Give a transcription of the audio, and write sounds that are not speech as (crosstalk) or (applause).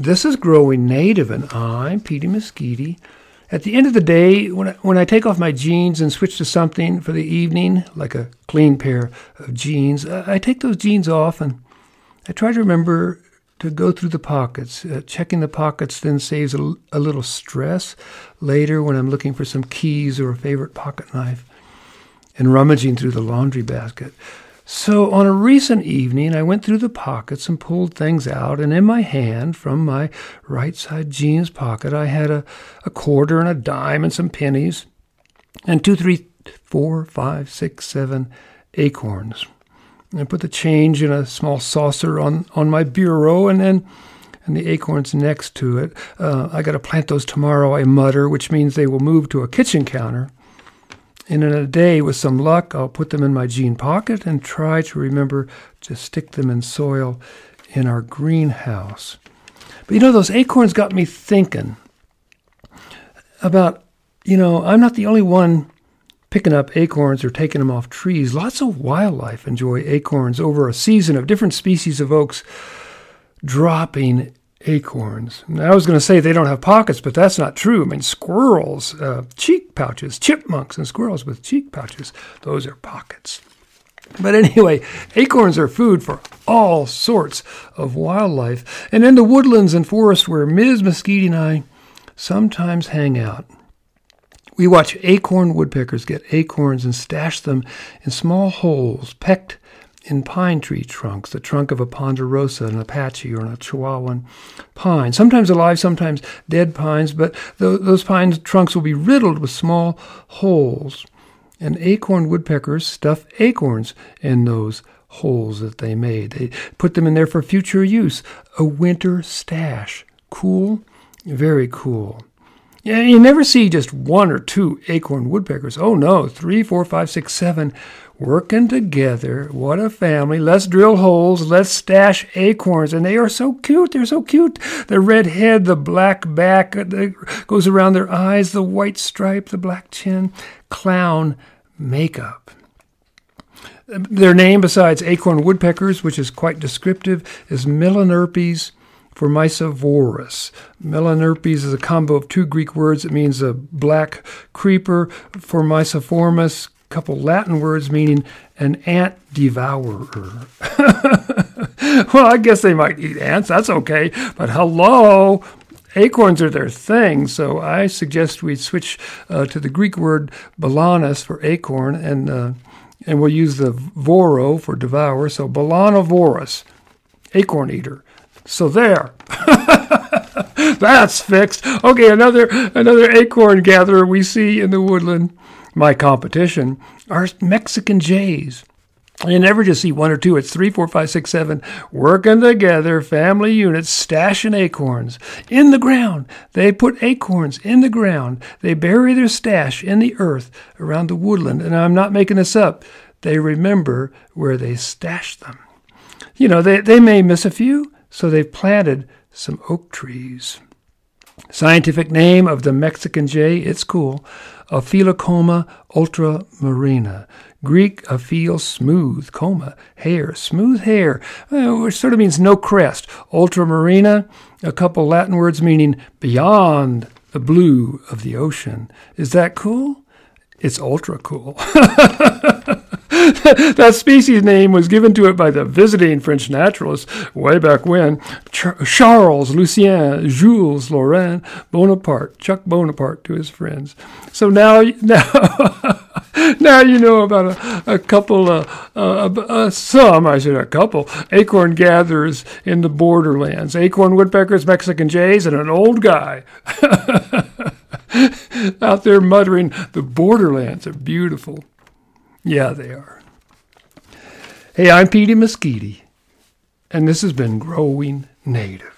This is Growing Native, and I'm Petey Mesquitey. At the end of the day, when I, when I take off my jeans and switch to something for the evening, like a clean pair of jeans, I, I take those jeans off and I try to remember to go through the pockets. Uh, checking the pockets then saves a, a little stress later when I'm looking for some keys or a favorite pocket knife and rummaging through the laundry basket. So on a recent evening, I went through the pockets and pulled things out, and in my hand, from my right side jeans pocket, I had a, a quarter and a dime and some pennies, and two, three, four, five, six, seven acorns. I put the change in a small saucer on, on my bureau, and then and the acorns next to it. Uh, I got to plant those tomorrow, I mutter, which means they will move to a kitchen counter. And in a day, with some luck, I'll put them in my jean pocket and try to remember to stick them in soil in our greenhouse. But you know, those acorns got me thinking about, you know, I'm not the only one picking up acorns or taking them off trees. Lots of wildlife enjoy acorns over a season of different species of oaks dropping acorns. Now, I was going to say they don't have pockets, but that's not true. I mean, squirrels, uh, cheek pouches, chipmunks and squirrels with cheek pouches, those are pockets. But anyway, acorns are food for all sorts of wildlife. And in the woodlands and forests where Ms. Mesquitey and I sometimes hang out, we watch acorn woodpeckers get acorns and stash them in small holes pecked in pine tree trunks, the trunk of a ponderosa, an Apache, or a Chihuahuan pine. Sometimes alive, sometimes dead pines, but th- those pine trunks will be riddled with small holes. And acorn woodpeckers stuff acorns in those holes that they made. They put them in there for future use. A winter stash. Cool? Very cool. You never see just one or two acorn woodpeckers. Oh no, three, four, five, six, seven working together. What a family. Let's drill holes. Let's stash acorns. And they are so cute. They're so cute. The red head, the black back uh, that goes around their eyes, the white stripe, the black chin. Clown makeup. Their name, besides acorn woodpeckers, which is quite descriptive, is Melanerpes formicivorus. Melanerpes is a combo of two Greek words. It means a black creeper. Formicivorus couple Latin words meaning an ant devourer. (laughs) well, I guess they might eat ants. That's okay. But hello, acorns are their thing. So I suggest we switch uh, to the Greek word balanos for acorn, and uh, and we'll use the voro for devour. So balanovorus, acorn eater. So there. (laughs) That's fixed. Okay, another another acorn gatherer we see in the woodland my competition are Mexican jays. You never just see one or two. It's three, four, five, six, seven working together, family units, stashing acorns in the ground. They put acorns in the ground. They bury their stash in the earth around the woodland. And I'm not making this up. They remember where they stashed them. You know, they, they may miss a few, so they've planted some oak trees. Scientific name of the Mexican jay, it's cool. Aphelocoma ultramarina. Greek, aphel, smooth, coma, hair, smooth hair, which sort of means no crest. Ultramarina, a couple Latin words meaning beyond the blue of the ocean. Is that cool? It's ultra cool. (laughs) (laughs) that species name was given to it by the visiting French naturalist way back when Charles, Lucien, Jules, Laurent, Bonaparte, Chuck Bonaparte to his friends. So now, (laughs) now, now you know about a, a couple, uh, uh, uh, some, I said a couple, acorn gatherers in the borderlands, acorn woodpeckers, Mexican jays, and an old guy. (laughs) out there muttering, the borderlands are beautiful. Yeah, they are. Hey, I'm Petey Mesquitey, and this has been Growing Native.